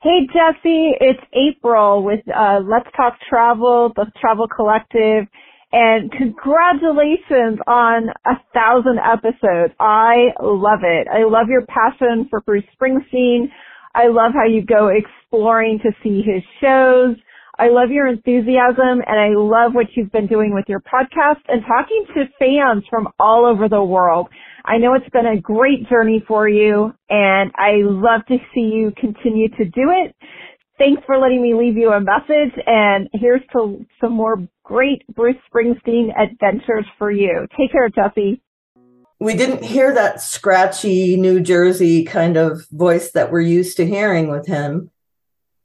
Hey Jesse, it's April with uh, Let's Talk Travel, the Travel Collective, and congratulations on a thousand episodes. I love it. I love your passion for Bruce Springsteen. I love how you go exploring to see his shows. I love your enthusiasm and I love what you've been doing with your podcast and talking to fans from all over the world. I know it's been a great journey for you and I love to see you continue to do it. Thanks for letting me leave you a message and here's to some more great Bruce Springsteen adventures for you. Take care, Jesse. We didn't hear that scratchy New Jersey kind of voice that we're used to hearing with him,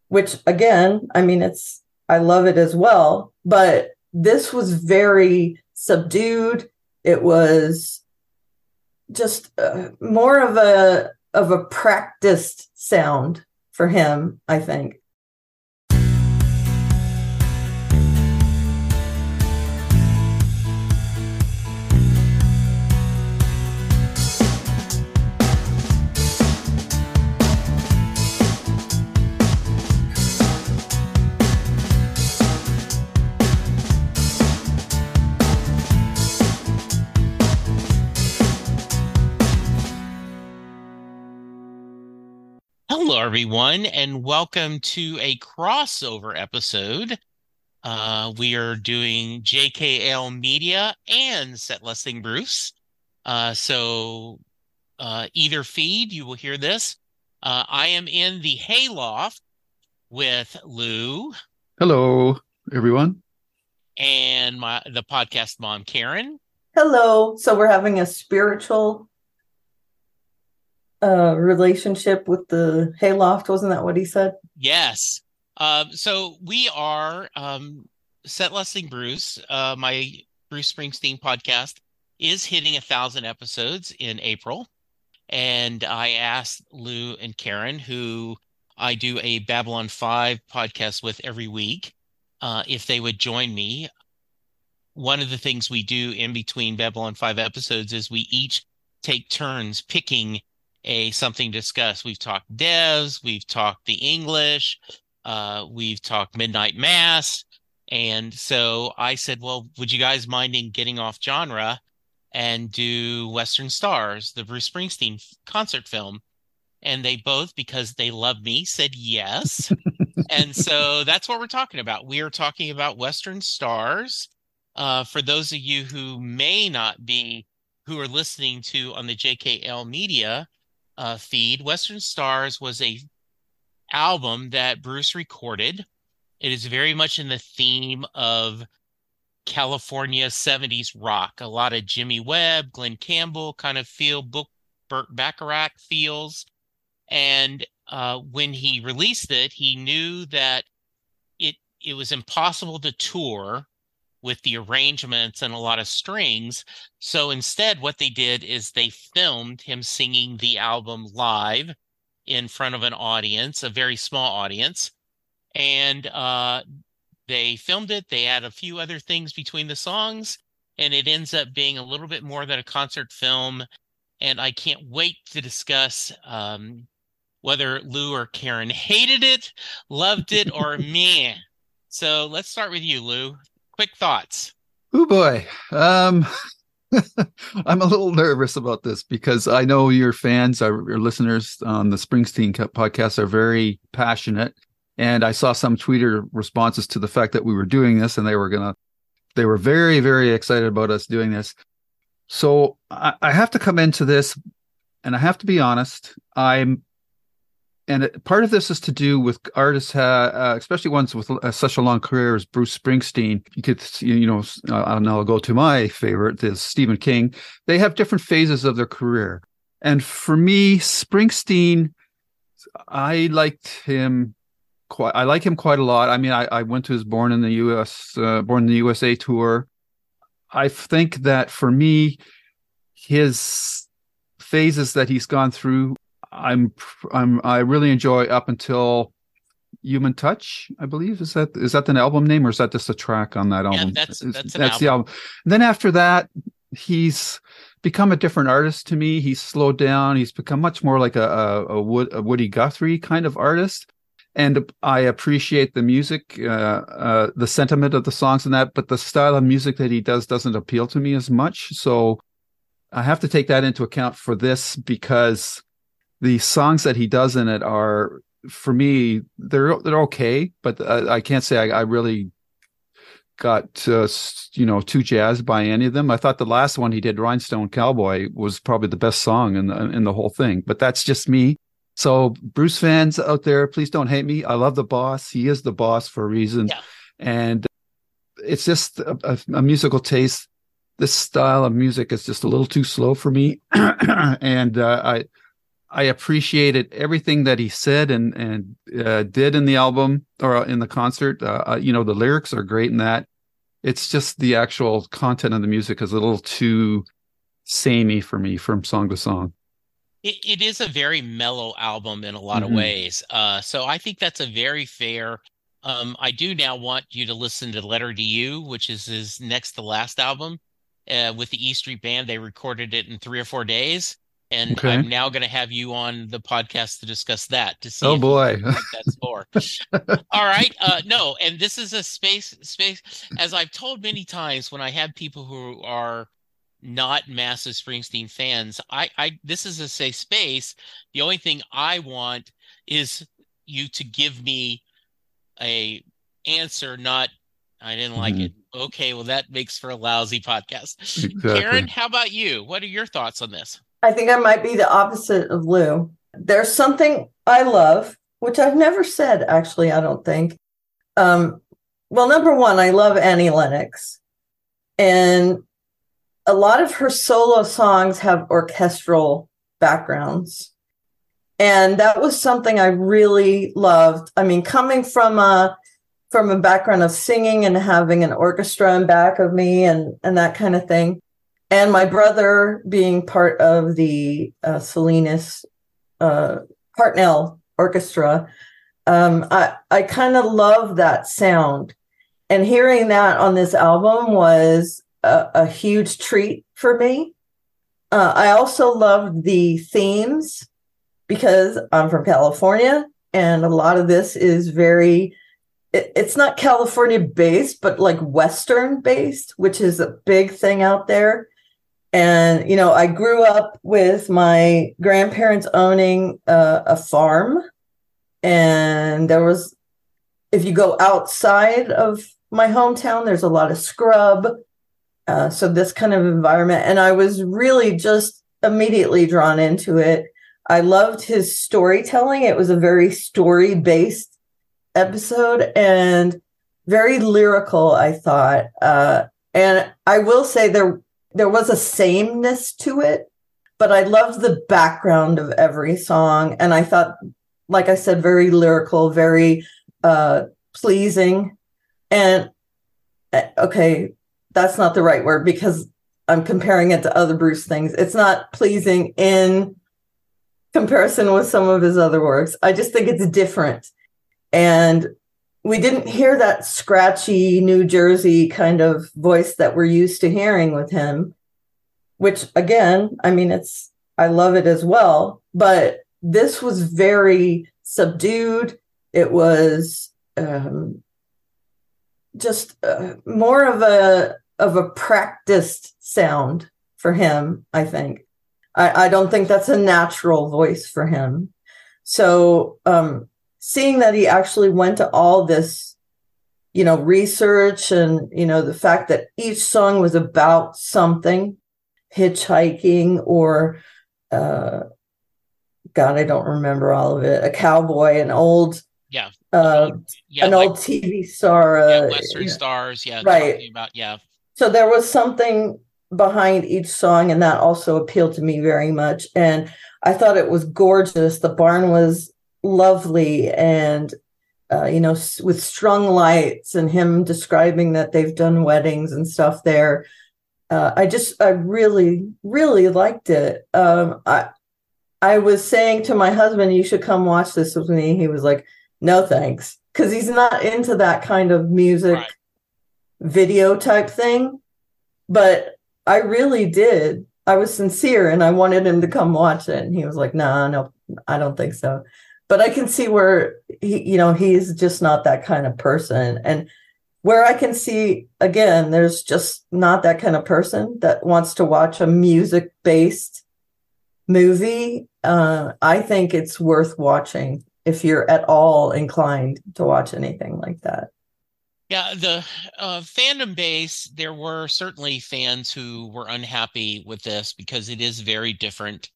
which again, I mean, it's, I love it as well, but this was very subdued. It was just uh, more of a of a practiced sound for him, I think. Hello, everyone, and welcome to a crossover episode. Uh, we are doing JKL Media and Set Listing Bruce. Uh, so, uh, either feed, you will hear this. Uh, I am in the hayloft with Lou. Hello, everyone. And my the podcast mom, Karen. Hello. So, we're having a spiritual uh, relationship with the hayloft. Wasn't that what he said? Yes. Um, so we are um, Set Listing Bruce. Uh, my Bruce Springsteen podcast is hitting a thousand episodes in April, and I asked Lou and Karen, who I do a Babylon Five podcast with every week, uh, if they would join me. One of the things we do in between Babylon Five episodes is we each take turns picking a something discussed. We've talked devs, we've talked the English, uh, we've talked midnight mass, and so I said, well, would you guys mind in getting off genre and do Western Stars, the Bruce Springsteen concert film? And they both, because they love me, said yes. and so that's what we're talking about. We are talking about Western Stars. Uh, for those of you who may not be who are listening to on the JKL media, uh, feed, Western Stars was a album that Bruce recorded. It is very much in the theme of California 70s rock. A lot of Jimmy Webb, Glen Campbell kind of feel, book Burt Bacharach feels. And uh, when he released it, he knew that it it was impossible to tour with the arrangements and a lot of strings. So instead, what they did is they filmed him singing the album live in front of an audience, a very small audience. And uh, they filmed it. They add a few other things between the songs, and it ends up being a little bit more than a concert film. And I can't wait to discuss um, whether Lou or Karen hated it, loved it, or me. So let's start with you, Lou quick thoughts. Oh boy. Um I'm a little nervous about this because I know your fans, our, your listeners on the Springsteen podcast are very passionate. And I saw some Twitter responses to the fact that we were doing this and they were going to, they were very, very excited about us doing this. So I, I have to come into this and I have to be honest. I'm and it, part of this is to do with artists, uh, especially ones with uh, such a long career as Bruce Springsteen. You could, you know, uh, and I'll go to my favorite is Stephen King. They have different phases of their career, and for me, Springsteen I liked him quite. I like him quite a lot. I mean, I, I went to his Born in the U.S. Uh, Born in the USA tour. I think that for me, his phases that he's gone through, I'm I'm I really enjoy up until Human Touch, I believe. Is that is that the album name or is that just a track on that album? Yeah, that's that's, that's album. the album. And then after that, he's become a different artist to me. He's slowed down. He's become much more like a a, a, Wood, a Woody Guthrie kind of artist. And I appreciate the music, uh, uh, the sentiment of the songs and that, but the style of music that he does doesn't appeal to me as much. So I have to take that into account for this because the songs that he does in it are, for me, they're they're okay, but I, I can't say I, I really got uh, you know too jazzed by any of them. I thought the last one he did, Rhinestone Cowboy, was probably the best song in the in the whole thing. But that's just me. So Bruce fans out there, please don't hate me. I love the boss. He is the boss for a reason, Yeah. and it's just a, a, a musical taste. This style of music is just a little too slow for me, and uh, I I appreciated everything that he said and and uh, did in the album or in the concert. Uh, uh, you know, the lyrics are great in that. It's just the actual content of the music is a little too samey for me from song to song. It, it is a very mellow album in a lot Mhm. of ways. Uh, so I think that's a very fair. Um, I do now want you to listen to Letter to You, which is his next to last album uh, with the E Street Band. They recorded it in three or four days. And Okay. I'm now going to have you on the podcast to discuss that to see Oh boy. that's for. All right. Uh, no, and this is a space space as I've told many times when I have people who are not massive Springsteen fans, I, I this is a safe space. The only thing I want is you to give me a answer, not I didn't like Mhm. it. Okay, well that makes for a lousy podcast. Exactly. Karen, how about you? What are your thoughts on this? I think I might be the opposite of Lou. There's something I love, which I've never said actually, I don't think. Um, well, number one, I love Annie Lennox. And a lot of her solo songs have orchestral backgrounds. And that was something I really loved. I mean, coming from a from a background of singing and having an orchestra in back of me and and that kind of thing and my brother being part of the uh, Salinas uh, Hartnell Orchestra, um, I I kind of love that sound, and hearing that on this album was a, a huge treat for me. Uh, I also loved the themes because I'm from California, and a lot of this is very it's not California based, but like Western based, which is a big thing out there and you know i grew up with my grandparents owning a farm. And there was if you go outside of my hometown there's a lot of scrub uh, so this kind of environment. And i was really just immediately drawn into it. I loved his storytelling. It was a very story based episode and very lyrical i thought. Uh, and i will say there there was a sameness to it, but I loved the background of every song. And I thought, like I said, very lyrical, very uh, pleasing. And uh, okay, that's not the right word because I'm comparing it to other Bruce things. It's not pleasing in comparison with some of his other works. I just think it's different. And we didn't hear that scratchy New Jersey kind of voice that we're used to hearing with him, which again, I mean, it's, I love it as well, but this was very subdued. It was um, just uh, more of a, of a practiced sound for him, I think. I, I don't think that's a natural voice for him. So, um, seeing that he actually went to all this you know research and you know the fact that each song was about something hitchhiking or uh god i don't remember all of it a cowboy an old Yeah. uh Yeah, an like- old tv star yeah, uh, Western yeah. Stars. Yeah, Right. about yeah. so there was something behind each song and that also appealed to me very much and i thought it was gorgeous the barn was lovely and uh, you know with strung lights and him describing that they've done weddings and stuff there uh, i just i really really liked it um, i i was saying to my husband you should come watch this with me he was like no thanks because he's not into that kind of music right. video type thing but i really did I was sincere and I wanted him to come watch it. And he was like, nah, no, I don't think so. But I can see where he, you know, he's just not that kind of person. And where I can see again, there's just not that kind of person that wants to watch a music based movie. Uh, I think it's worth watching if you're at all inclined to watch anything like that. Yeah, the uh, fandom base, there were certainly fans who were unhappy with this because it is very different.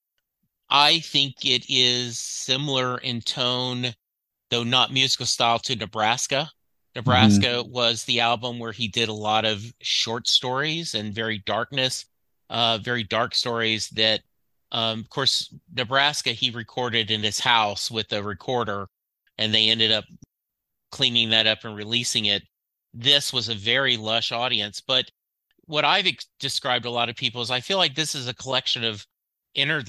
I think it is similar in tone, though not musical style, to Nebraska. Mm-hmm. Nebraska mm-hmm. was the album where he did a lot of short stories and very darkness, uh, very dark stories that, um, of course, Nebraska he recorded in his house with a recorder, and they ended up cleaning that up and releasing it this was a very lush audience. But what I've ex- described to a lot of people is I feel like this is a collection of Ennard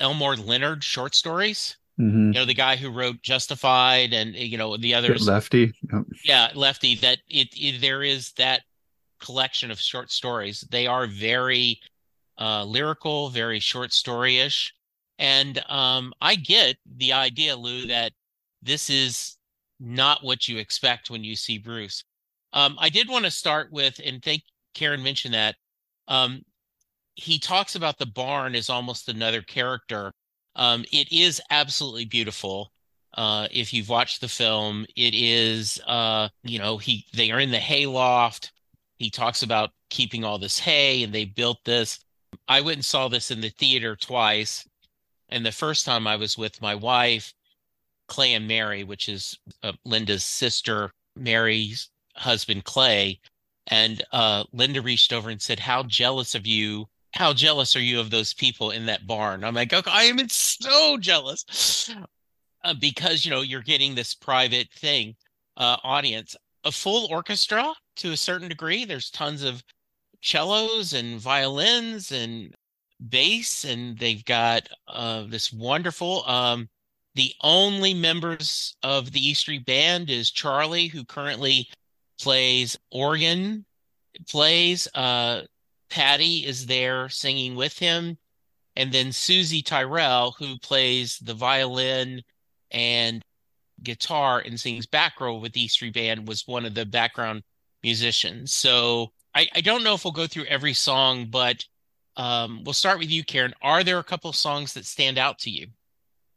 Elmore Leonard short stories. Mm-hmm. You know, the guy who wrote Justified and you know the others. Lefty. Yep. Yeah, Lefty. That it, it there is that collection of short stories. They are very uh, lyrical, very short story-ish. And um, I get the idea, Lou, that this is not what you expect when you see Bruce. Um, I did want to start with, and thank Karen mentioned that. Um, he talks about the barn as almost another character. Um, it is absolutely beautiful. Uh, if you've watched the film, it is, uh, you know, he they are in the hay loft. He talks about keeping all this hay, and they built this. I went and saw this in the theater twice, and the first time I was with my wife, Clay and Mary, which is uh, Linda's sister, Mary's husband Clay, and uh, Linda reached over and said, "How jealous of you! How jealous are you of those people in that barn?" I'm like, "Okay, I am so jealous." Uh, because you know you're getting this private thing uh, audience a full orchestra to a certain degree there's tons of cellos and violins and bass and they've got uh, this wonderful um, the only members of the E Street Band is Charlie, who currently plays organ, plays. Uh, Patty is there singing with him, and then Soozie Tyrell, who plays the violin and guitar and sings back row with the E Street Band, was one of the background musicians. So I, I don't know if we'll go through every song, but um, we'll start with you, Karen. Are there a couple of songs that stand out to you?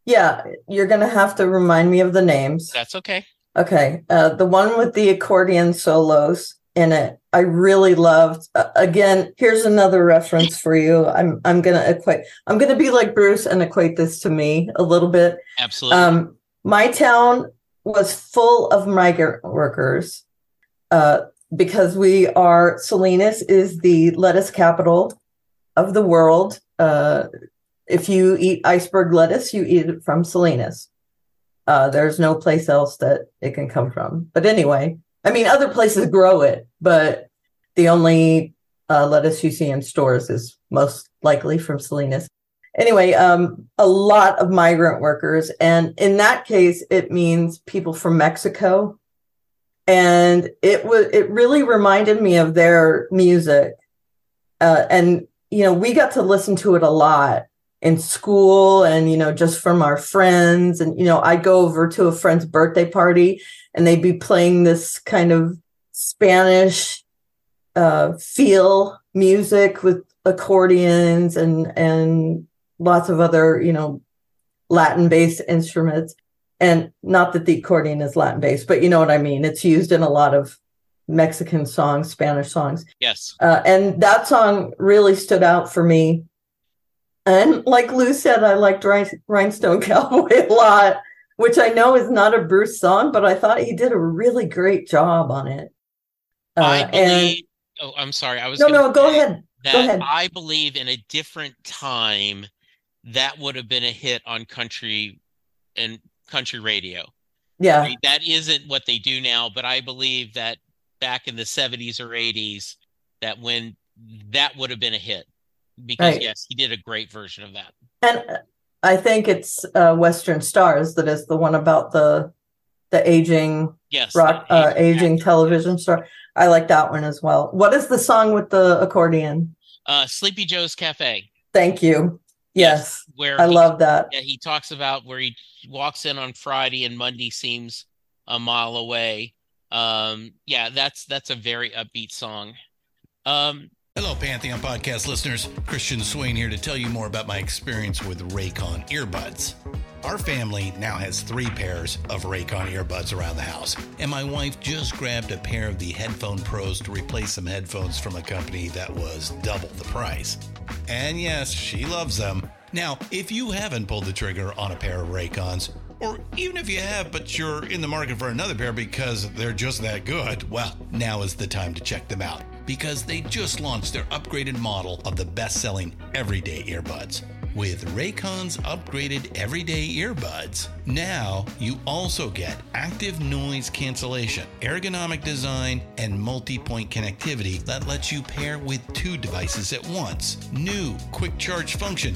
Yeah, you're going to have to remind me of the names. That's okay. Okay. Uh, the one with the accordion solos in it, I really loved. Uh, again, here's another reference for you. I'm I'm going to equate. I'm to be like Bruce and equate this to me a little bit. Absolutely. Um, my town was full of migrant workers uh, because we are Salinas is the lettuce capital of the world. Uh, if you eat iceberg lettuce, you eat it from Salinas. Uh, there's no place else that it can come from. But anyway, I mean, other places grow it, but the only uh, lettuce you see in stores is most likely from Salinas. Anyway, um, a lot of migrant workers, and in that case, it means people from Mexico. And it was it really reminded me of their music, uh, and you know we got to listen to it a lot in school and you know just from our friends and you know i'd go over to a friend's birthday party and they'd be playing this kind of spanish uh, feel music with accordions and and lots of other you know latin based instruments. And not that the accordion is latin based but you know what i mean? It's used in a lot of mexican songs spanish songs. Yes. Uh, and that song really stood out for me. And like Lou said, I liked Rhinestone Cowboy a lot, which I know is not a Bruce song, but I thought he did a really great job on it. Uh, I believe. And, oh, I'm sorry. I was no, no. Go ahead. Go ahead. I believe in a different time that would have been a hit on country and country radio. Yeah. I mean, that isn't what they do now, but I believe that back in the 70s or 80s, that when that would have been a hit because Right. yes, he did a great version of that. And I think it's uh, Western Stars that is the one about the the aging Yes, rock uh, aging actor. television star. I like that one as well. What is the song with the accordion? Uh, Sleepy Joe's Cafe. Thank you. Yes, where I he- love that. Yeah, he talks about where he walks in on Friday and Monday seems a mile away. Um, yeah, that's that's a very upbeat song. Um, Hello, Pantheon podcast listeners. Christian Swain here to tell you more about my experience with Raycon earbuds. Our family now has three pairs of Raycon earbuds around the house, and my wife just grabbed a pair of the Headphone Pros to replace some headphones from a company that was double the price. And yes, she loves them. Now, if you haven't pulled the trigger on a pair of Raycons, or even if you have, but you're in the market for another pair because they're just that good, well, now is the time to check them out because they just launched their upgraded model of the best selling everyday earbuds. With Raycon's upgraded everyday earbuds, now you also get active noise cancellation, ergonomic design, and multi point connectivity that lets you pair with two devices at once. New quick charge function,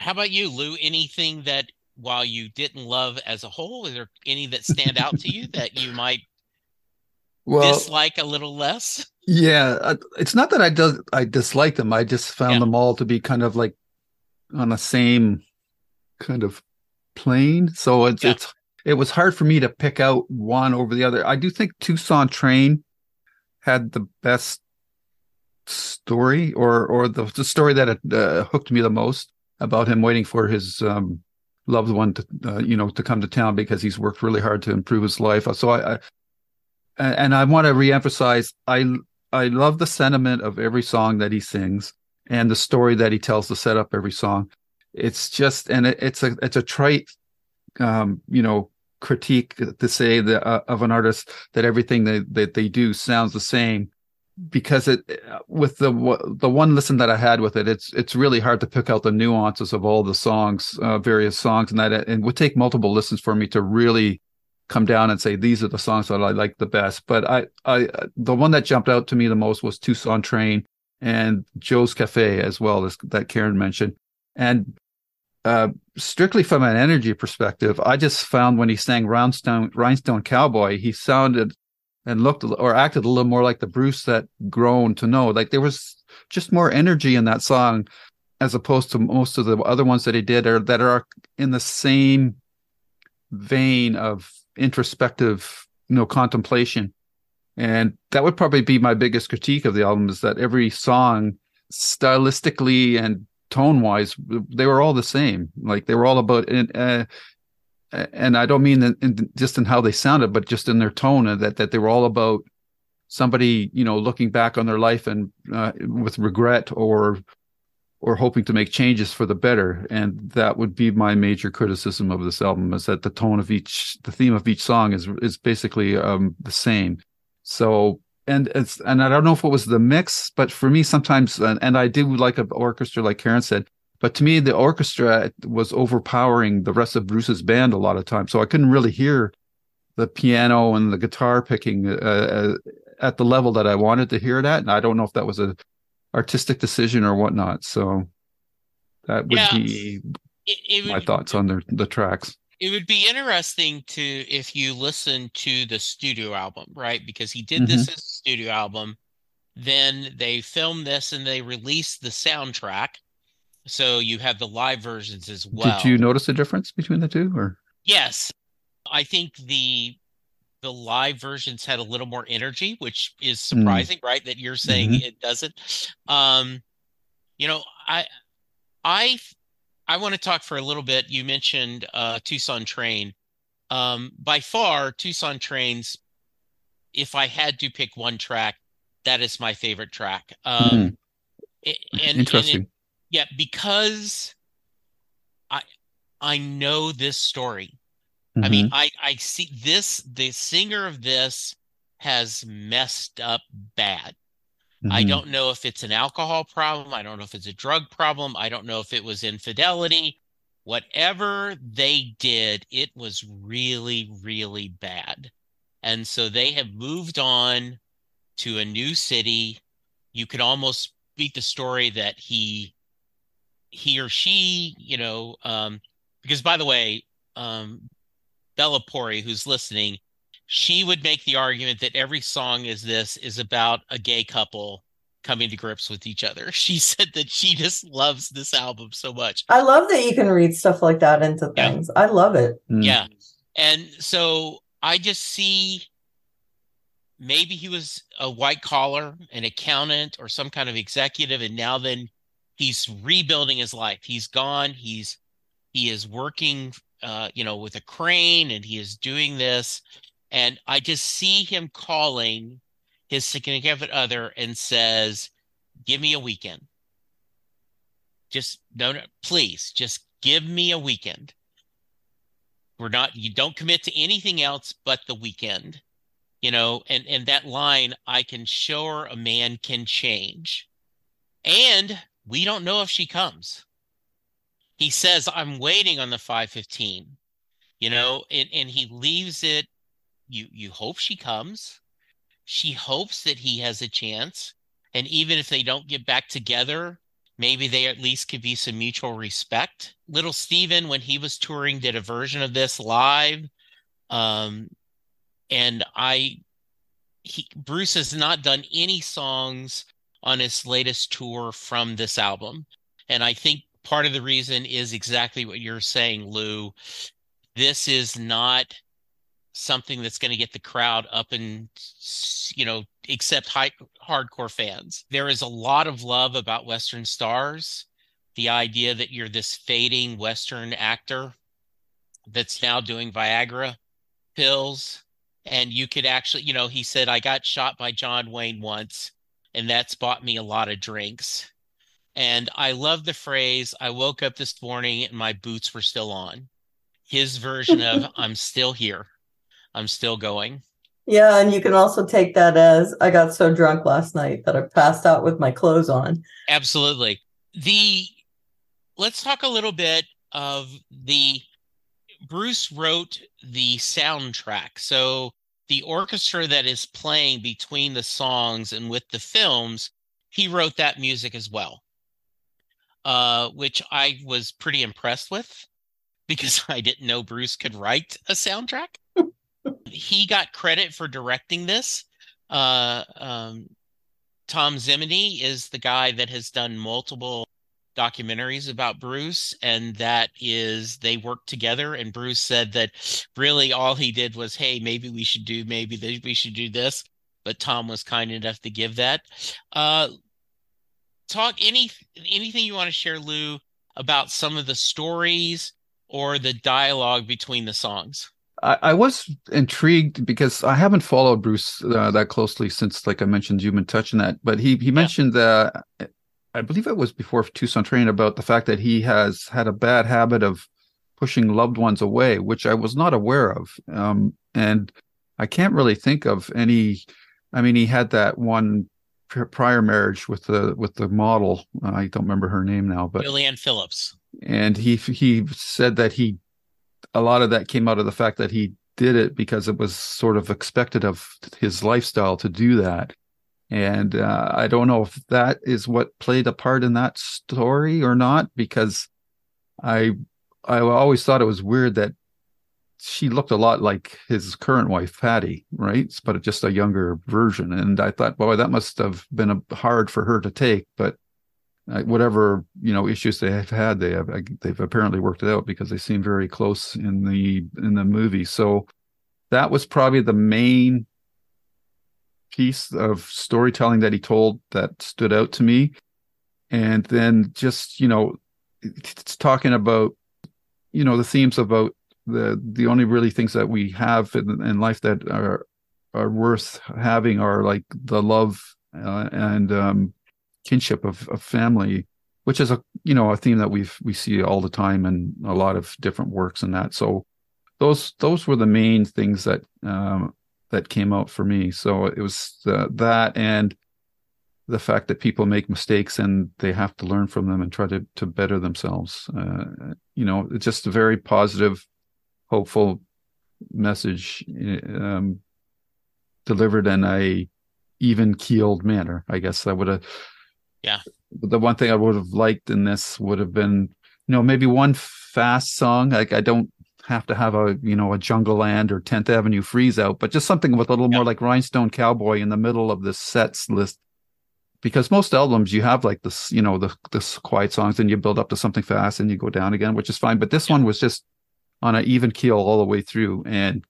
How about you, Lou? Anything that while you didn't love as a whole, is there any that stand out to you that you might Well, dislike a little less? yeah, it's not that I does I dislike them. I just found Yeah. them all to be kind of like on the same kind of plane. So it's Yeah. it's it was hard for me to pick out one over the other. I do think Tucson Train had the best story, or or the, the story that it, uh, hooked me the most about him waiting for his um, loved one to uh, you know to come to town because he's worked really hard to improve his life. So I, I and I want to reemphasize I I love the sentiment of every song that he sings and the story that he tells to set up every song. It's just and it, it's a it's a trite um you know critique to say that uh, of an artist that everything that they do sounds the same because it with the the one listen that I had with it it's it's really hard to pick out the nuances of all the songs uh, various songs and that and would take multiple listens for me to really come down and say these are the songs that I like the best. But I I the one that jumped out to me the most was Tucson Train and Joe's Cafe as well as that Karen mentioned. And uh, strictly from an energy perspective, I just found when he sang Rhinestone, Rhinestone Cowboy, he sounded and looked or acted a little more like the Bruce that grown to know. Like there was just more energy in that song as opposed to most of the other ones that he did or that are in the same vein of introspective, you know, contemplation. And that would probably be my biggest critique of the album is that every song stylistically and tone wise they were all the same like they were all about uh, and i don't mean in, just in how they sounded but just in their tone and that that they were all about somebody you know looking back on their life and uh, with regret or or hoping to make changes for the better and that would be my major criticism of this album is that the tone of each the theme of each song is is basically um the same so and it's and I don't know if it was the mix, but for me sometimes and, and I do like an orchestra, like Karen said. But to me, the orchestra was overpowering the rest of Bruce's band a lot of times, so I couldn't really hear the piano and the guitar picking uh, uh, at the level that I wanted to hear it at. And I don't know if that was a artistic decision or whatnot. So that would Yeah. be It, it my would, thoughts on the the tracks. it would be interesting to if you listen to the studio album, right? Because he did this as a studio album. Then they filmed this and they released the soundtrack. So you have the live versions as well. Did you notice a difference between the two, or Yes. I think the the live versions had a little more energy, which is surprising, right? That you're saying Mhm. it doesn't. Um, you know, I I I want to talk for a little bit. You mentioned uh Tucson Train. Um, by far, Tucson Trains, if I had to pick one track, that is my favorite track. Um a- and, and it- interesting? Yeah, because I I know this story. I Mm-hmm. mean, I I see this the singer of this has messed up bad. I Mhm. don't know if it's an alcohol problem, I don't know if it's a drug problem, I don't know if it was infidelity. Whatever they did, it was really really bad. And so they have moved on to a new city. You could almost beat the story that he he or she, you know, um, because by the way, um, Bella Pori, who's listening, she would make the argument that every song is this is about a gay couple coming to grips with each other. She said that she just loves this album so much. I love that you can read stuff like that into Yeah. things. I love it. Mm. Yeah. And so I just see maybe he was a white collar, an accountant, or some kind of executive, and now then he's rebuilding his life. He's gone. He's he is working, uh, you know, with a crane, and he is doing this. And I just see him calling his significant other and says, "Give me a weekend. Just no, no, please, just give me a weekend." We're not, you don't commit to anything else but the weekend, you know, and, and that line, I can show her a man can change. And we don't know if she comes. He says, I'm waiting on the 515, you know, and, and he leaves it. You, you hope she comes. She hopes that he has a chance. And even if they don't get back together, maybe they at least could be some mutual respect. Little Steven, when he was touring, did a version of this live. Um, and I, he, Bruce has not done any songs on his latest tour from this album. And I think part of the reason is exactly what you're saying, Lou. This is not something that's going to get the crowd up and you know except high hardcore fans there is a lot of love about western stars the idea that you're this fading western actor that's now doing viagra pills and you could actually you know he said i got shot by john wayne once and that's bought me a lot of drinks and i love the phrase i woke up this morning and my boots were still on his version of i'm still here i'm still going Yeah, and you can also take that as I got so drunk last night that I passed out with my clothes on. Absolutely. The let's talk a little bit of the Bruce wrote the soundtrack. So the orchestra that is playing between the songs and with the films, he wrote that music as well. Uh, which I was pretty impressed with because I didn't know Bruce could write a soundtrack. he got credit for directing this. Uh, um, Thom Zimny is the guy that has done multiple documentaries about Bruce, and that is they worked together. And Bruce said that really all he did was, "Hey, maybe we should do, maybe th- we should do this," but Thom was kind enough to give that. Uh, talk any anything you want to share, Lou, about some of the stories or the dialogue between the songs. I, I was intrigued because I haven't followed Bruce uh, that closely since, like I mentioned, Human Touch and that. But he he mentioned uh, I believe it was before Tucson Train about the fact that he has had a bad habit of pushing loved ones away, which I was not aware of. Um, and I can't really think of any I mean, he had that one prior marriage with the with the model. I don't remember her name now, but Julianne Phillips. And he he said that he a lot of that came out of the fact that he did it because it was sort of expected of his lifestyle to do that. And uh, I don't know if that is what played a part in that story or not, because I I always thought it was weird that she looked a lot like his current wife, Patty, right? But just a younger version. And I thought, boy, that must have been a, hard for her to take. But uh, whatever you know issues they have had, they have they've apparently worked it out because they seem very close in the in the movie. So that was probably the main piece of storytelling that he told that stood out to me. And then just you know, it's talking about you know the themes about the the only really things that we have in, in life that are are worth having are like the love uh, and um, kinship of, of family, which is a you know a theme that we've we see all the time in a lot of different works and that. So those those were the main things that um, that came out for me. So it was uh, that and the fact that people make mistakes and they have to learn from them and try to to better themselves. Uh, you know, it's just a very positive, hopeful message um, delivered in a even keeled manner. I guess I would have. Yeah. The one thing I would have liked in this would have been, you know, maybe one fast song. Like I don't have to have a you know a Jungleland or 10th Avenue Freeze out, but just something with a little more like Rhinestone Cowboy in the middle of the sets list. Because most albums you have like this you know the this quiet songs and you build up to something fast and you go down again which is fine. But this one was just on an even keel all the way through. And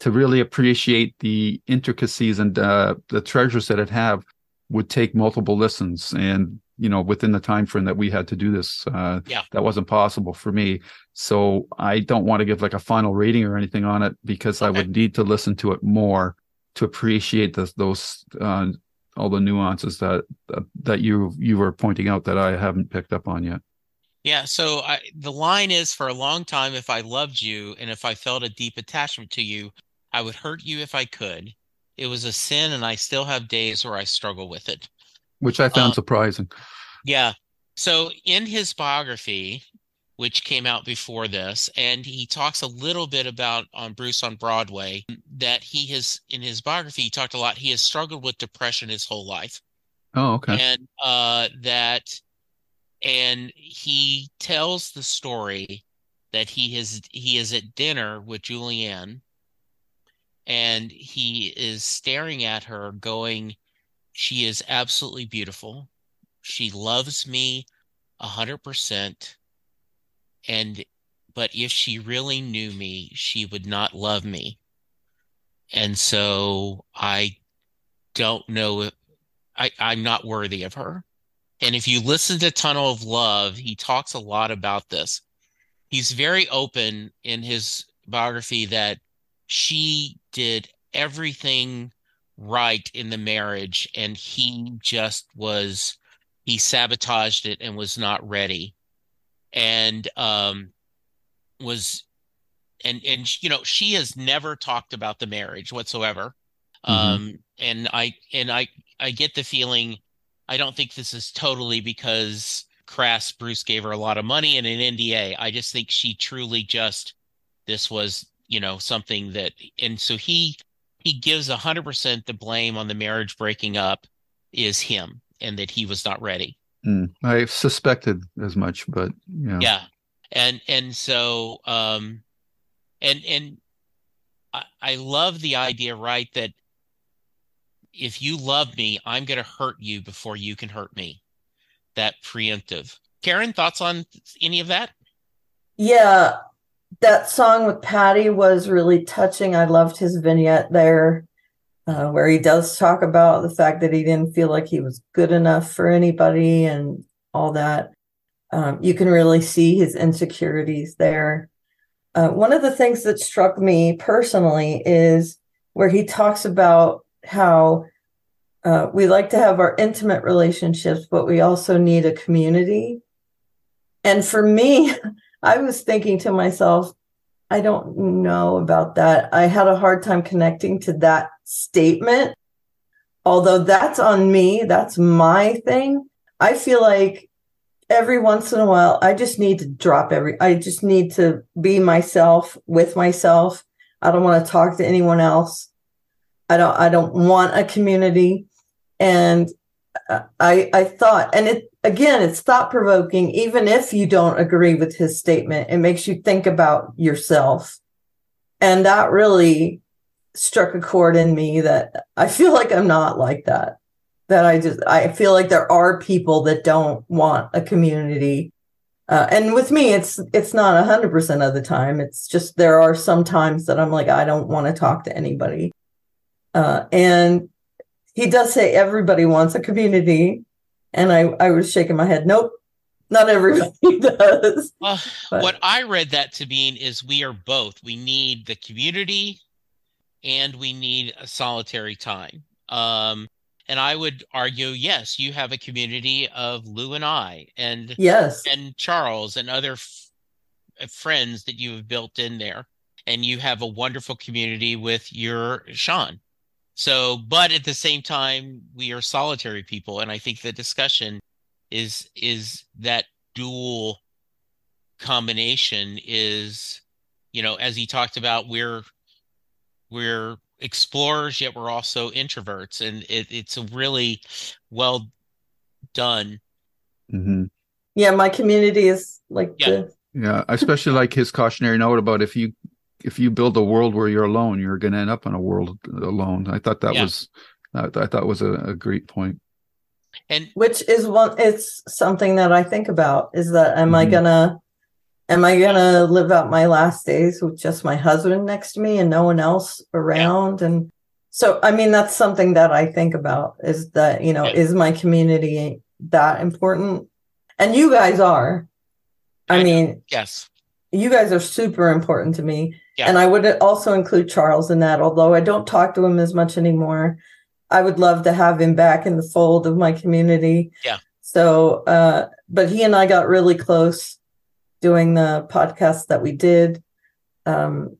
to really appreciate the intricacies and uh, the treasures that it have would take multiple listens. And you know within the time frame that we had to do this uh, yeah that wasn't possible for me so i don't want to give like a final rating or anything on it because okay. i would need to listen to it more to appreciate the, those uh, all the nuances that that you you were pointing out that I haven't picked up on yet. Yeah, so I, the line is for a long time if I loved you and if I felt a deep attachment to you, I would hurt you if I could. It was a sin and I still have days where I struggle with it. Which I found um, surprising. Yeah. So in his biography, which came out before this. And he talks a little bit about on Bruce on Broadway that he has in his biography, he talked a lot. He has struggled with depression his whole life. Oh, okay. And uh, that, and he tells the story that he is he is at dinner with Julianne, and he is staring at her, going, "She is absolutely beautiful. She loves me a hundred percent." and but if she really knew me she would not love me and so i don't know if I, i'm not worthy of her and if you listen to tunnel of love he talks a lot about this he's very open in his biography that she did everything right in the marriage and he just was he sabotaged it and was not ready. And um, was and and you know she has never talked about the marriage whatsoever. Mm-hmm. um and i and i i get the feeling i don't think this is totally because crass bruce gave her a lot of money and an nda i just think she truly just this was you know something that and so he he gives a hundred percent the blame on the marriage breaking up is him and that he was not ready Mm, I suspected as much, but yeah. Yeah. And and so um and and I, I love the idea, right, that if you love me, I'm gonna hurt you before you can hurt me. That preemptive. Karen, thoughts on any of that? Yeah, that song with Patty was really touching. I loved his vignette there uh, where he does talk about the fact that he didn't feel like he was good enough for anybody and all that. Um, you can really see his insecurities there. Uh, one of the things that struck me personally is where he talks about how uh, we like to have our intimate relationships, but we also need a community. And for me, I was thinking to myself, I don't know about that. I had a hard time connecting to that statement. although that's on me, that's my thing. I feel like every once in a while, I just need to drop every, I just need to be myself with myself. I don't want to talk to anyone else. I don't, I don't want a community. And I, I thought, and it, again, it's thought provoking. Even if you don't agree with his statement, it makes you think about yourself. And that really struck a chord in me that I feel like I'm not like that. That I just, I feel like there are people that don't want a community. Uh, and with me, it's, it's not hundred percent of the time. It's just, there are some times that I'm like, I don't want to talk to anybody. Uh, and he does say everybody wants a community. And I, I was shaking my head. Nope, not everybody does. Well, but. what I read that to mean is we are both. We need the community and we need a solitary time. Um, and I would argue, yes, you have a community of Lou and I, and yes, and Charles and other f- uh, friends that you have built in there, and you have a wonderful community with your Sean. So, but at the same time, we are solitary people, and I think the discussion is is that dual combination is, you know, as he talked about, we're we're explorers, yet we're also introverts, and it, it's a really well done. Mm-hmm. Yeah, my community is like yeah. the yeah. I especially like his cautionary note about if you if you build a world where you're alone, you're going to end up in a world alone. I thought that yeah. was, I thought was a, a, great point. And which is one, it's something that I think about is that am mm-hmm. I gonna, am I gonna live out my last days with just my husband next to me and no one else around? Yeah. And so, I mean, that's something that I think about is that, you know, yeah. is my community that important? And you guys are. I, I mean, yes, you guys are super important to me yeah. And I would also include Charles in that, although I don't talk to him as much anymore. I would love to have him back in the fold of my community. Yeah. So, uh, but he and I got really close doing the podcast that we did. Um,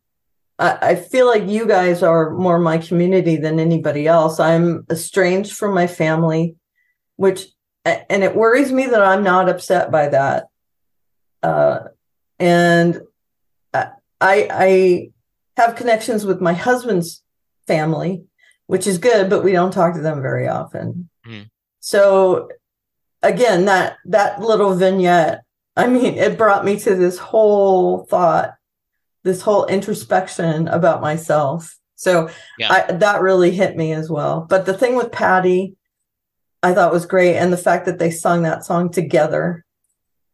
I, I feel like you guys are more my community than anybody else. I'm estranged from my family, which, and it worries me that I'm not upset by that. Uh, and I I have connections with my husband's family, which is good, but we don't talk to them very often. Mm. So again, that that little vignette, I mean, it brought me to this whole thought, this whole introspection about myself. So yeah. I, that really hit me as well. But the thing with Patti, I thought was great, and the fact that they sung that song together,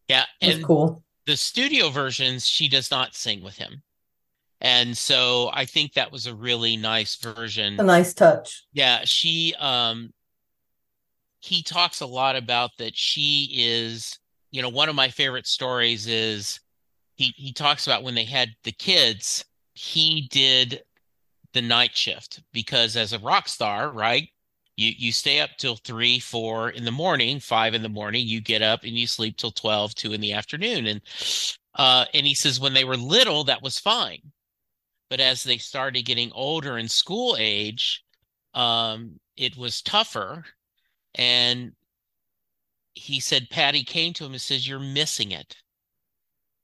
yeah, was cool the studio versions she does not sing with him. And so i think that was a really nice version. A nice touch. Yeah she um he talks a lot about that she is you know one of my favorite stories is he he talks about when they had the kids he did the night shift because as a rock star right you you stay up till three four in the morning five in the morning you get up and you sleep till 12 2 in the afternoon. And uh and he says when they were little that was fine. But as they started getting older in school age um it was tougher. And he said patti came to him and says you're missing it.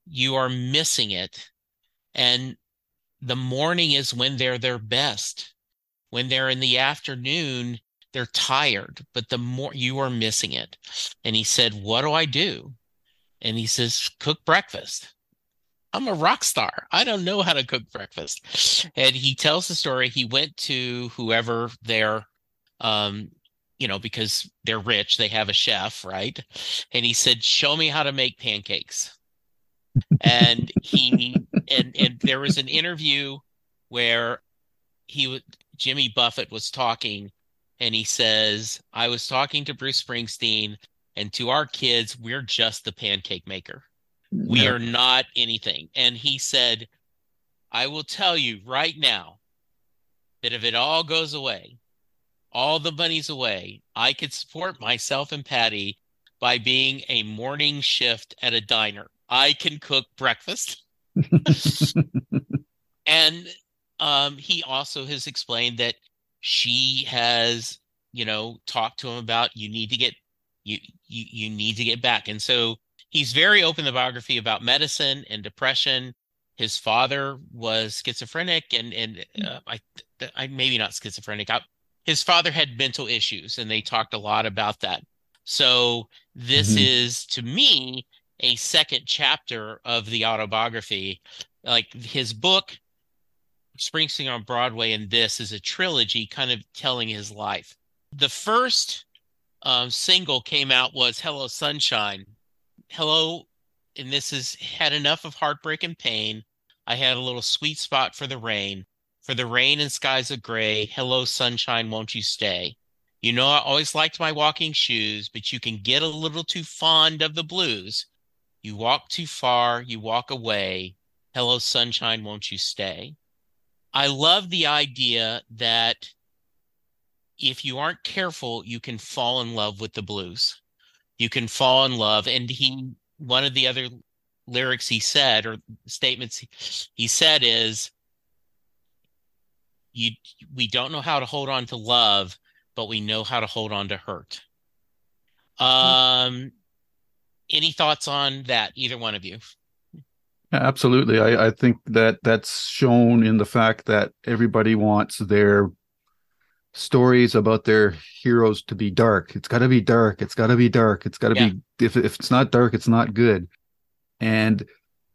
You are missing it. And the morning is when they're their best. When they're in the afternoon they're tired, but the more you are missing it. And he said, What do I do? And he says, Cook breakfast. I'm a rock star. I don't know how to cook breakfast. And he tells the story. He went to whoever there, um, you know, because they're rich, they have a chef, right? And he said, Show me how to make pancakes. and he, and, and there was an interview where he, Jimmy Buffett was talking and he says, I was talking to Bruce Springsteen, and to our kids, we're just the pancake maker. We are not anything. And he said, I will tell you right now that if it all goes away, all the money's away, I could support myself and Patti by being a morning shift at a diner. I can cook breakfast. and um, he also has explained that she has you know, talked to him about you need to get you you you need to get back. And so he's very open the biography about medicine and depression. His father was schizophrenic, and and uh, I, I maybe not schizophrenic. I, his father had mental issues, and they talked a lot about that. So this mm-hmm. is to me a second chapter of the autobiography. Like his book, Springsteen on Broadway, and this is a trilogy, kind of telling his life. The first um, single came out was "Hello Sunshine." Hello, and this has had enough of heartbreak and pain. I had a little sweet spot for the rain, for the rain and skies of gray. Hello, sunshine, won't you stay? You know, I always liked my walking shoes, but you can get a little too fond of the blues. You walk too far, you walk away. Hello, sunshine, won't you stay? I love the idea that if you aren't careful, you can fall in love with the blues. You can fall in love. And he, one of the other lyrics he said or statements he, said is, you, we don't know how to hold on to love, but we know how to hold on to hurt. Um, any thoughts on that, either one of you? Absolutely. I, I think that that's shown in the fact that everybody wants their stories about their heroes to be dark. It's got to be dark. It's got to be dark. It's got to yeah. be if if it's not dark, it's not good. And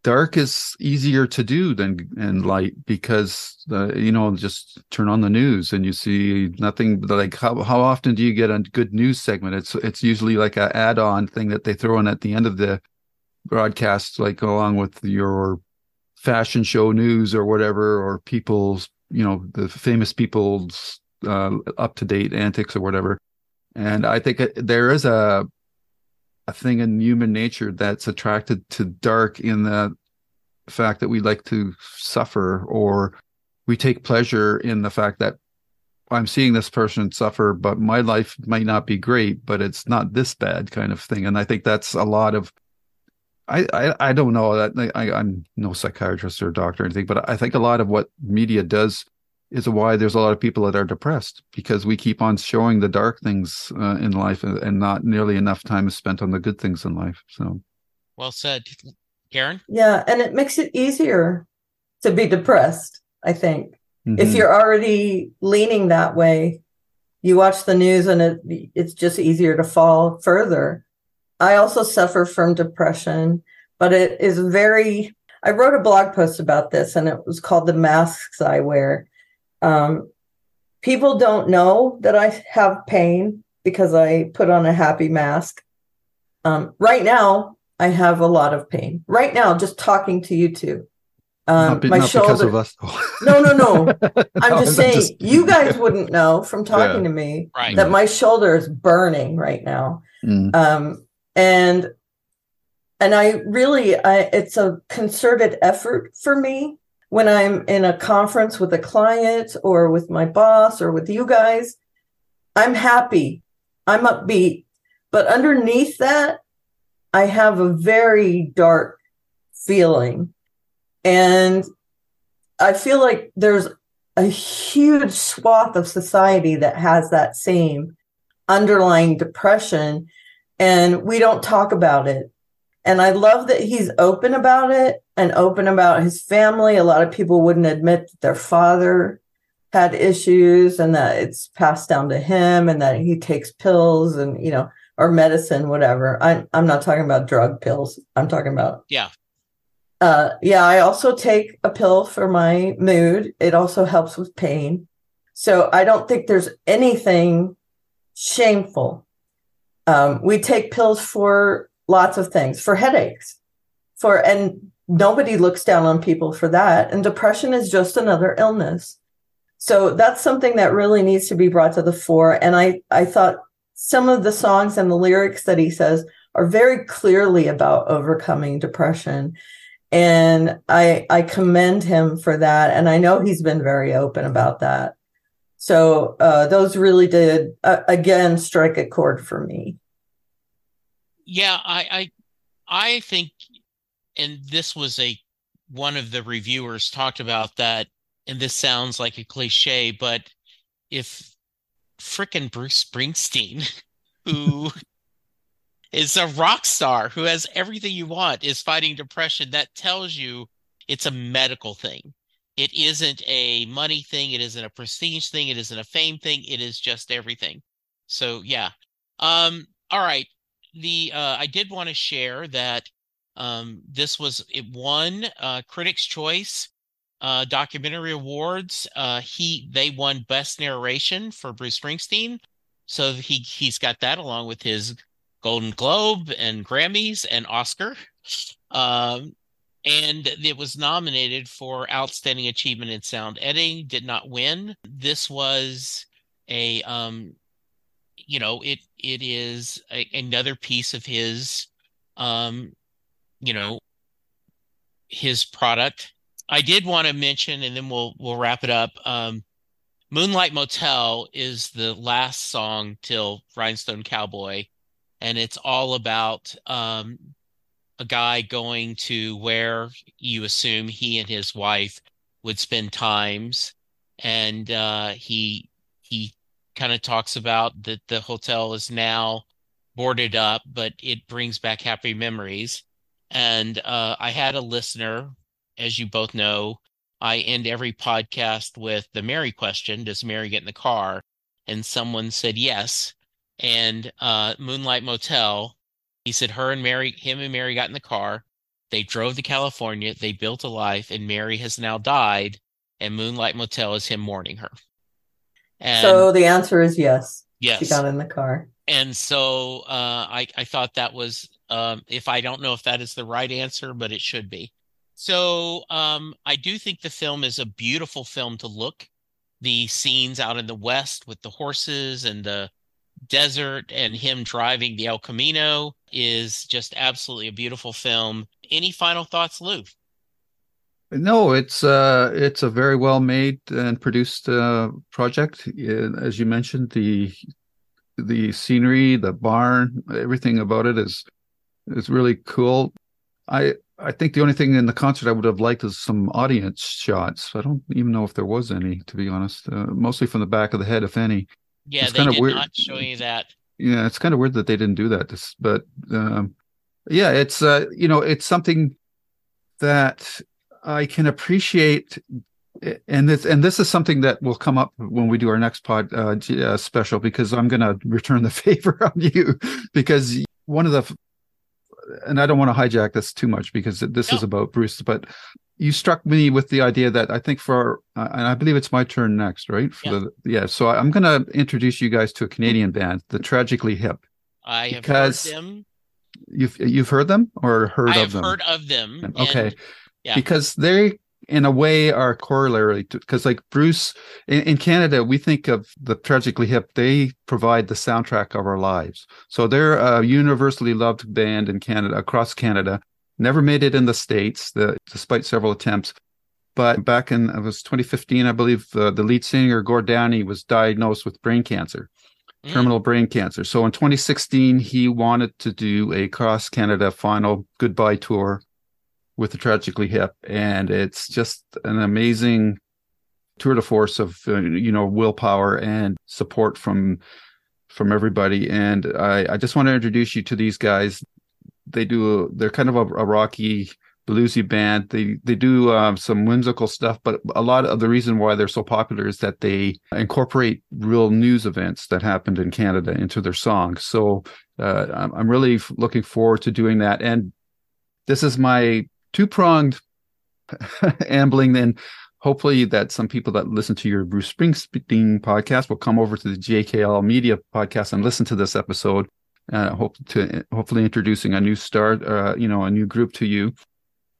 dark is easier to do than and light because uh, you know just turn on the news and you see nothing like how how often do you get a good news segment? It's it's usually like an add-on thing that they throw in at the end of the broadcast, like along with your fashion show news or whatever, or people's you know the famous people's uh, up to date antics or whatever. And I think there is a a thing in human nature that's attracted to dark in the fact that we like to suffer or we take pleasure in the fact that I'm seeing this person suffer, but my life might not be great, but it's not this bad kind of thing. And I think that's a lot of I, I, I don't know that I, I'm no psychiatrist or doctor or anything, but I think a lot of what media does is why there's a lot of people that are depressed because we keep on showing the dark things uh, in life and, and, not nearly enough time is spent on the good things in life. So, well said, Karen. Yeah, and it makes it easier to be depressed. I think mm-hmm. if you're already leaning that way, you watch the news and it, it's just easier to fall further. I also suffer from depression, but it is very. I wrote a blog post about this, and it was called "The Masks I Wear." Um, people don't know that I have pain because I put on a happy mask. Um, right now, I have a lot of pain. Right now, just talking to you two. Um, not be, my not shoulder. no, no, no. I'm no, just saying just... you guys wouldn't know from talking yeah. to me right. that my shoulder is burning right now. Mm. Um, and and I really, I, it's a concerted effort for me when I'm in a conference with a client or with my boss or with you guys, I'm happy. I'm upbeat. But underneath that, I have a very dark feeling. And I feel like there's a huge swath of society that has that same underlying depression, and we don't talk about it. And I love that he's open about it and open about his family. A lot of people wouldn't admit that their father had issues and that it's passed down to him and that he takes pills and, you know, or medicine, whatever. I, I'm not talking about drug pills. I'm talking about. Yeah. Uh, yeah, I also take a pill for my mood. It also helps with pain. So I don't think there's anything shameful. Um, we take pills for lots of things for headaches for and nobody looks down on people for that. And depression is just another illness. So that's something that really needs to be brought to the fore. And i i thought some of the songs and the lyrics that he says are very clearly about overcoming depression. And i i commend him for that. And i know he's been very open about that so uh, those really did uh, again strike a chord for me yeah, I, I I think, and this was a one of the reviewers talked about that, and this sounds like a cliche, but if frickin' Bruce Springsteen, who is a rock star who has everything you want, is fighting depression. That tells you it's a medical thing. It isn't a money thing. It isn't a prestige thing. It isn't a fame thing. It is just everything. So yeah. Um, all right. The uh, I did want to share that um, this was it won uh, Critics' Choice uh, documentary awards. Uh, he they won Best Narration for Bruce Springsteen, so he he's got that along with his Golden Globe and Grammys and Oscar. Um, and it was nominated for Outstanding Achievement in Sound Editing. Did not win. This was a um, you know it it is a, another piece of his um, you know his product I did want to mention, and then we'll we'll wrap it up. Um, Moonlight Motel is the last song till Rhinestone Cowboy, and it's all about um, a guy going to where you assume he and his wife would spend times, and uh, he he kind of talks about that the hotel is now boarded up, but it brings back happy memories. And uh, I had a listener as you both know, I end every podcast with the Mary question Does Mary get in the car? And someone said yes. And uh, Moonlight Motel, he said her and Mary, him and Mary got in the car. They drove to California. They built a life, and Mary has now died. And Moonlight Motel is him mourning her. And so the answer is yes. Yes. She got in the car. And so uh, I, I thought that was, um, if I don't know if that is the right answer, but it should be. So um, I do think the film is a beautiful film to look. The scenes out in the west with the horses and the desert and him driving the El Camino is just absolutely a beautiful film. Any final thoughts, Lou? No, it's uh, it's a very well made and produced uh, project. As you mentioned, the the scenery, the barn, everything about it is is really cool. I I think the only thing in the concert I would have liked is some audience shots. I don't even know if there was any, to be honest. Uh, mostly from the back of the head, if any. Yeah, it's they did weird. not show you that. Yeah, it's kind of weird that they didn't do that. But um, yeah, it's uh, you know, it's something that I can appreciate, and this and this is something that will come up when we do our next pod uh, uh special because I'm going to return the favor on you because one of the and I don't want to hijack this too much because this no. is about Bruce, but you struck me with the idea that I think for, uh, and I believe it's my turn next, right? For yeah. The, yeah. So I'm going to introduce you guys to a Canadian band, the Tragically Hip. I have heard them. You've you've heard them or heard I of them? Heard of them. Okay. And, yeah. Because they in a way are corollary to because like bruce in, in, canada we think of the tragically hip they provide the soundtrack of our lives. So they're a universally loved band in canada across canada. Never made it in the states the, despite several attempts. But back in it was 2015 i believe uh, the lead singer gord downie was diagnosed with brain cancer mm. terminal brain cancer. So in 2016 he wanted to do a cross canada final goodbye tour with the Tragically Hip, and it's just an amazing tour de force of uh, you know willpower and support from from everybody. And I, I just want to introduce you to these guys. They do they're kind of a, a rocky bluesy band. They they do um, some whimsical stuff, but a lot of the reason why they're so popular is that they incorporate real news events that happened in Canada into their songs. So uh, I'm, I'm really looking forward to doing that. And this is my two pronged ambling. Then hopefully that some people that listen to your Bruce Springsteen podcast will come over to the JKL Media podcast and listen to this episode. Uh, hope to hopefully introducing a new start, uh, you know, a new group to you,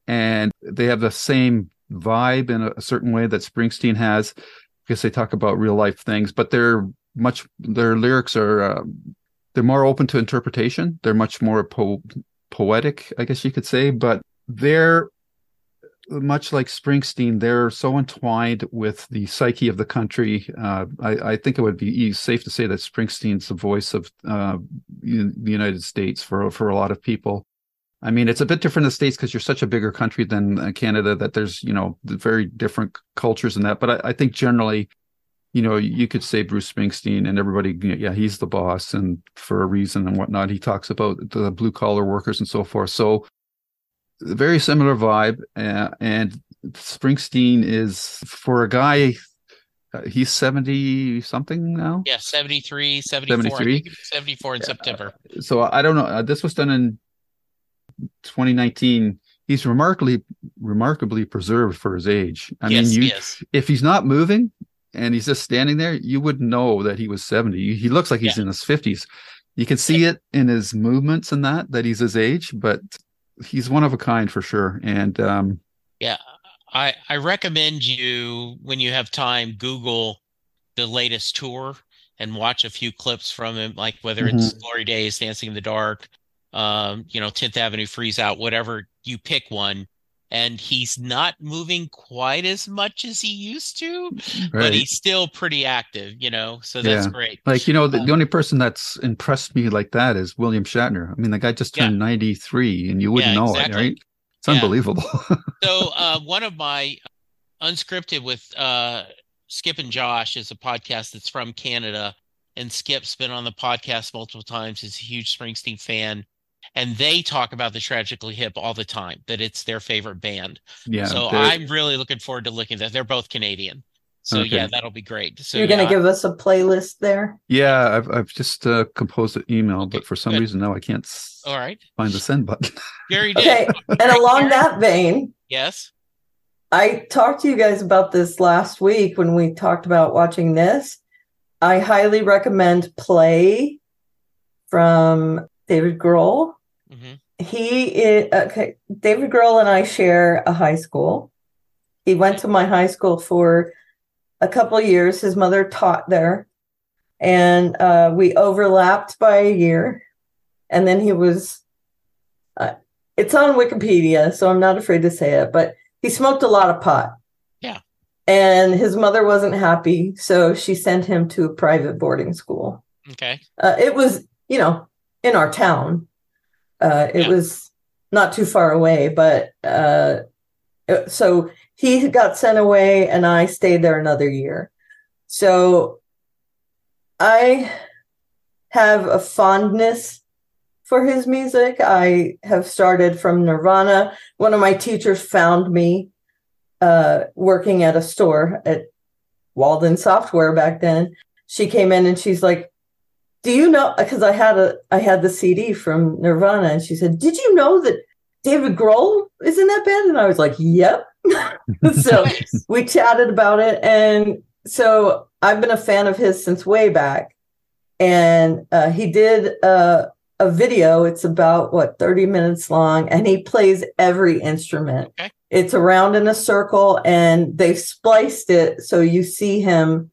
and they have the same vibe in a, a certain way that Springsteen has, because they talk about real life things, but they're much their lyrics are uh, they're more open to interpretation. They're much more po- poetic, I guess you could say, but they're much like Springsteen, they're so entwined with the psyche of the country. Uh, I, I, think it would be safe to say that Springsteen's the voice of uh, the United States for for a lot of people. I mean, it's a bit different in the states because you're such a bigger country than uh, Canada that there's you know very different cultures in that. But I, I think generally, you know, you could say Bruce Springsteen and everybody, yeah, he's the boss and for a reason and whatnot. He talks about the blue collar workers and so forth. So, very similar vibe. Uh, and Springsteen is for a guy, uh, he's 70 something now. Yeah, 73, 74, 73? 74 in September. So, I don't know. Uh, this was done in 2019 he's remarkably remarkably preserved for his age. I yes, mean, you, yes. if he's not moving, and he's just standing there, you wouldn't know that he was 70. He looks like he's yeah. in his 50s. You can see it in his movements and that, that he's his age, but he's one of a kind for sure. And um, yeah, I, I recommend you, when you have time, Google the latest tour and watch a few clips from him, like whether mm-hmm. it's Glory Days, Dancing in the Dark, um, you know, 10th Avenue Freeze Out, whatever you pick one and he's not moving quite as much as he used to, right. but he's still pretty active, you know. So that's yeah. great. Like you know, the, um, the, only person that's impressed me like that is William Shatner. I mean, the guy just turned yeah. ninety three, and you wouldn't yeah, know exactly. it, right? It's unbelievable. so uh, one of my unscripted with uh, Skip and Josh is a podcast that's from Canada, and Skip's been on the podcast multiple times. He's a huge Springsteen fan and they talk about the tragically hip all the time that it's their favorite band. Yeah so i'm really looking forward to looking at that. They're both canadian. So okay. yeah that'll be great so you're gonna give us a playlist there? Yeah i've, I've just uh, composed an email okay, but for some good. reason now i can't all right. find the send button. Gary did. okay and along that vein yes? I talked to you guys about this last week when we talked about watching this. I highly recommend play from David Grohl. Mm-hmm. He is okay. David Grohl and I share a high school. He went to my high school for a couple of years. His mother taught there, and uh, we overlapped by a year. And then he was. Uh, it's on Wikipedia, so I'm not afraid to say it. But he smoked a lot of pot. Yeah. And his mother wasn't happy, so she sent him to a private boarding school. Okay. Uh, it was, you know, in our town. Uh, it yeah. was not too far away, but uh, so he got sent away, and I stayed there another year. So I have a fondness for his music. I have started from Nirvana. One of my teachers found me uh, working at a store at Walden Software back then. She came in and she's like, do you know because i had a i had the cd from nirvana and she said did you know that david grohl is in that band? And i was like yep. So we chatted about it and so i've been a fan of his since way back. And uh, he did uh, a video. It's about what 30 minutes long and he plays every instrument. Okay. it's around in a circle and they've spliced it so you see him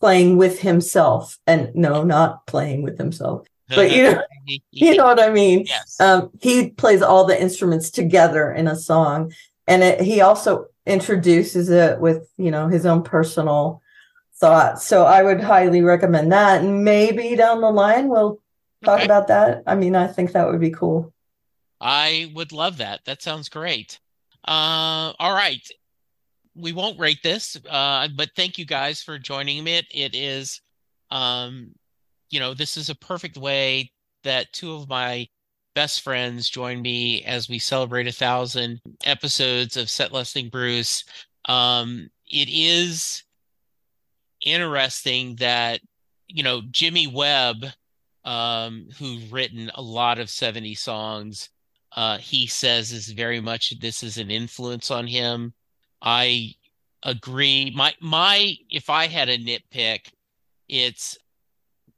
playing with himself and no not playing with himself but you know you know what i mean? Yes. um, he plays all the instruments together in a song and it, he also introduces it with you know his own personal thoughts. So i would highly recommend that and maybe down the line we'll talk okay. about that. I mean i think that would be cool. I would love that. That sounds great. Uh, all right we won't rate this, uh, but thank you guys for joining me. It is, um, you know, this is a perfect way that two of my best friends join me as we celebrate a thousand episodes of Set Listing Bruce. Um, it is interesting that you know Jimmy Webb, um, who's written a lot of 70 songs, uh, he says is very much this is an influence on him. I agree. My my if I had a nitpick, it's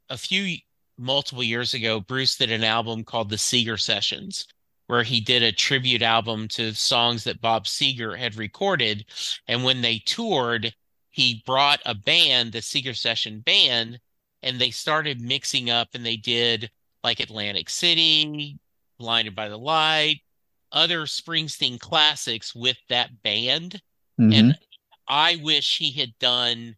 a few multiple years ago, Bruce did an album called the Seeger Sessions, where he did a tribute album to songs that Bob Seeger had recorded. And when they toured, he brought a band, the Seeger Session band, and they started mixing up and they did like Atlantic City, Blinded by the Light, other Springsteen classics with that band. Mm-hmm. And I wish he had done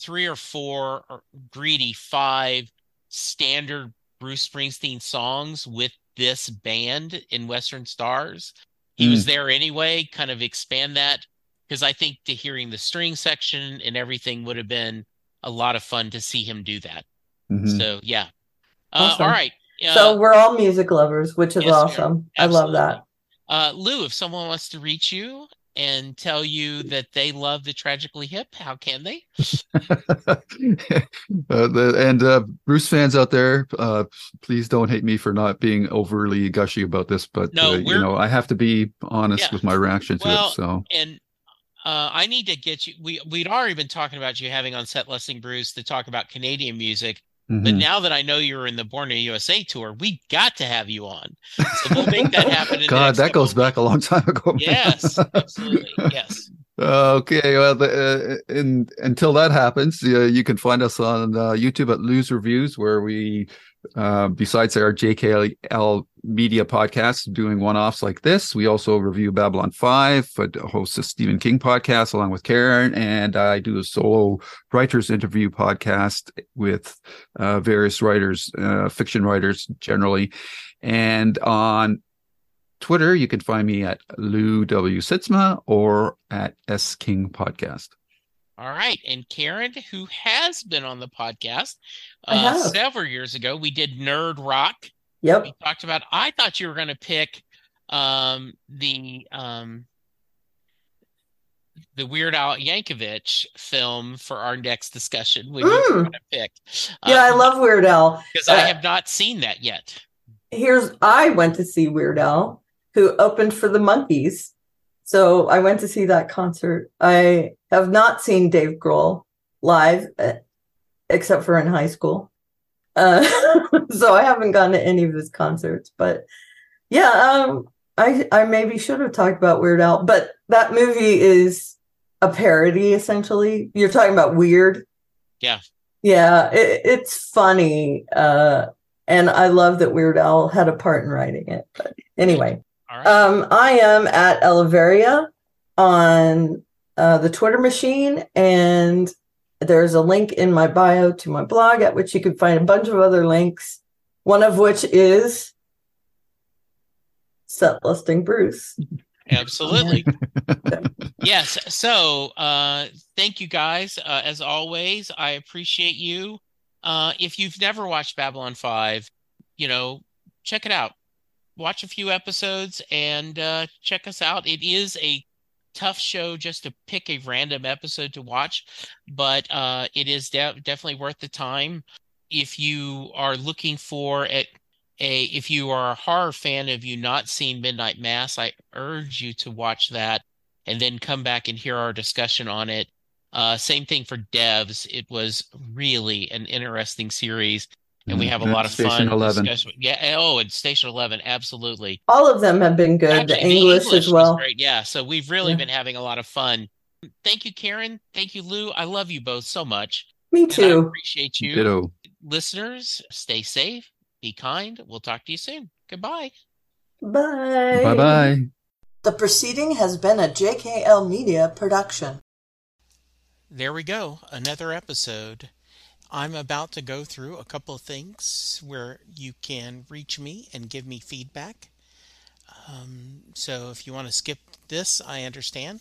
three or four or greedy five standard Bruce Springsteen songs with this band in Western Stars. He mm. was there anyway, kind of expand that because I think to hearing the string section and everything would have been a lot of fun to see him do that. Mhm. So yeah. Uh, Awesome. all right. Uh, so we're all music lovers, which is yes, awesome. I love that. Uh, Lou, if someone wants to reach you and tell you that they love the Tragically Hip, how can they? uh, the, and uh, Bruce fans out there, uh, please don't hate me for not being overly gushy about this, but No, uh, you know I have to be honest Yeah. with my reaction to Well, it. So And uh, I need to get you. We we'd already been talking about you having on set listing Bruce to talk about Canadian music, but mhm. now that I know you're in the Born in USA tour, we got to have you on. So we'll make that happen. In God, that goes back a long time ago. man. Yes, absolutely. Yes. Okay, well, the, uh, in, until that happens, uh, you can find us on uh, YouTube at Lou's Reviews, where we, uh, besides our JKL media podcast, doing one-offs like this, we also review Babylon Five, I host a Stephen King podcast along with Karen, and I do a solo writers interview podcast with uh, various writers, uh, fiction writers generally, and on Twitter, you can find me at Lou W. Sytsma or at S King Podcast. All right. And Karen, who has been on the podcast uh, several years ago, we did Nerd Rock. Yep. We talked about. I thought you were going to pick um, the um, the Weird Al Yankovic film for our next discussion. We Mm. going to pick. Yeah, I love Weird Al. because I uh, have not seen that yet. Here's I went to see Weird Al, who opened for the Monkees. So I went to see that concert. I have not seen Dave Grohl live, uh, except for in high school. Uh, so I haven't gone to any of his concerts. But yeah, um, I I maybe should have talked about Weird Al, but that movie is a parody essentially. You're talking about weird. Yeah. Yeah, it, it's funny. Uh, and I love that Weird Al had a part in writing it. But anyway, right. um, I am at Aleveria on uh, the Twitter machine, and there's a link in my bio to my blog at which you can find a bunch of other links. One of which is set listing Bruce. Absolutely. yes. So, uh, thank you guys. Uh, as always, I appreciate you. Uh, if you've never watched Babylon 5, you know, check it out. Watch a few episodes and uh, check us out. It is a tough show just to pick a random episode to watch, but uh, it is de- definitely worth the time. If you are looking for a, a, if you are a horror fan, have you not seen Midnight Mass, I urge you to watch that and then come back and hear our discussion on it. Uh, same thing for Devs. It was really an interesting series, and we have a Mm, lot of Station fun. 11. discussion- Yeah. Oh, and Station Eleven, absolutely. All of them have been good. Actually, the English, as well. great. Yeah. So we've really Yeah. been having a lot of fun. Thank you, Karen. Thank you, Lou. I love you both so much. Me And I too. appreciate you. Ditto. Listeners, stay safe, be kind. We'll talk to you soon. Goodbye. Bye. Bye bye. The proceeding has been a JKL Media production. There we go, another episode. I'm about to go through a couple of things where you can reach me and give me feedback. Um, so if you want to skip this, I understand,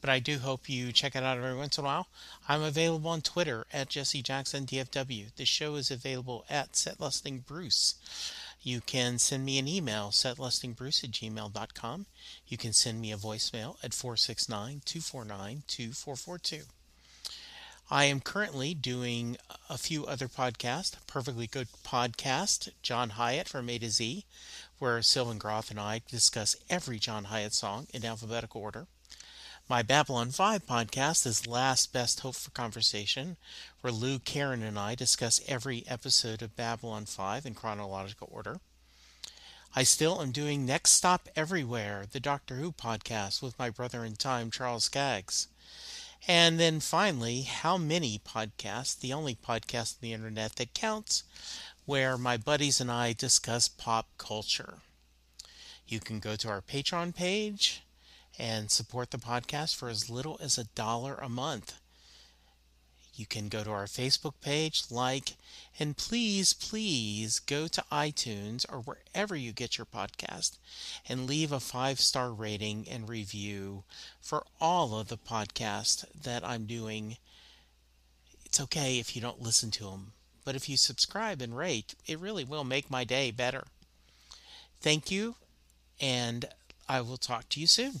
but I do hope you check it out every once in a while. I'm available on Twitter at Jesse Jackson DFW. The show is available at SetListingBruce. You can send me an email, setlistingbruce at gmail.com. You can send me a voicemail at 469 249 2442. I am currently doing a few other podcasts. Perfectly Good Podcast, John Hiatt from A to Z, where Sylvan Groth and I discuss every John Hiatt song in alphabetical order. My Babylon 5 podcast is Last Best Hope for Conversation, where Lou, Karen, and I discuss every episode of Babylon 5 in chronological order. I still am doing Next Stop Everywhere, the Doctor Who podcast with my brother in time, Charles Skaggs. And then finally, How Many Podcasts, the only podcast on the internet that counts, where my buddies and I discuss pop culture. You can go to our Patreon page and support the podcast for as little as a dollar a month. You can go to our Facebook page, like, and please, please go to iTunes or wherever you get your podcast and leave a five star rating and review for all of the podcasts that I'm doing. It's okay if you don't listen to them, but if you subscribe and rate, it really will make my day better. Thank you, and I will talk to you soon.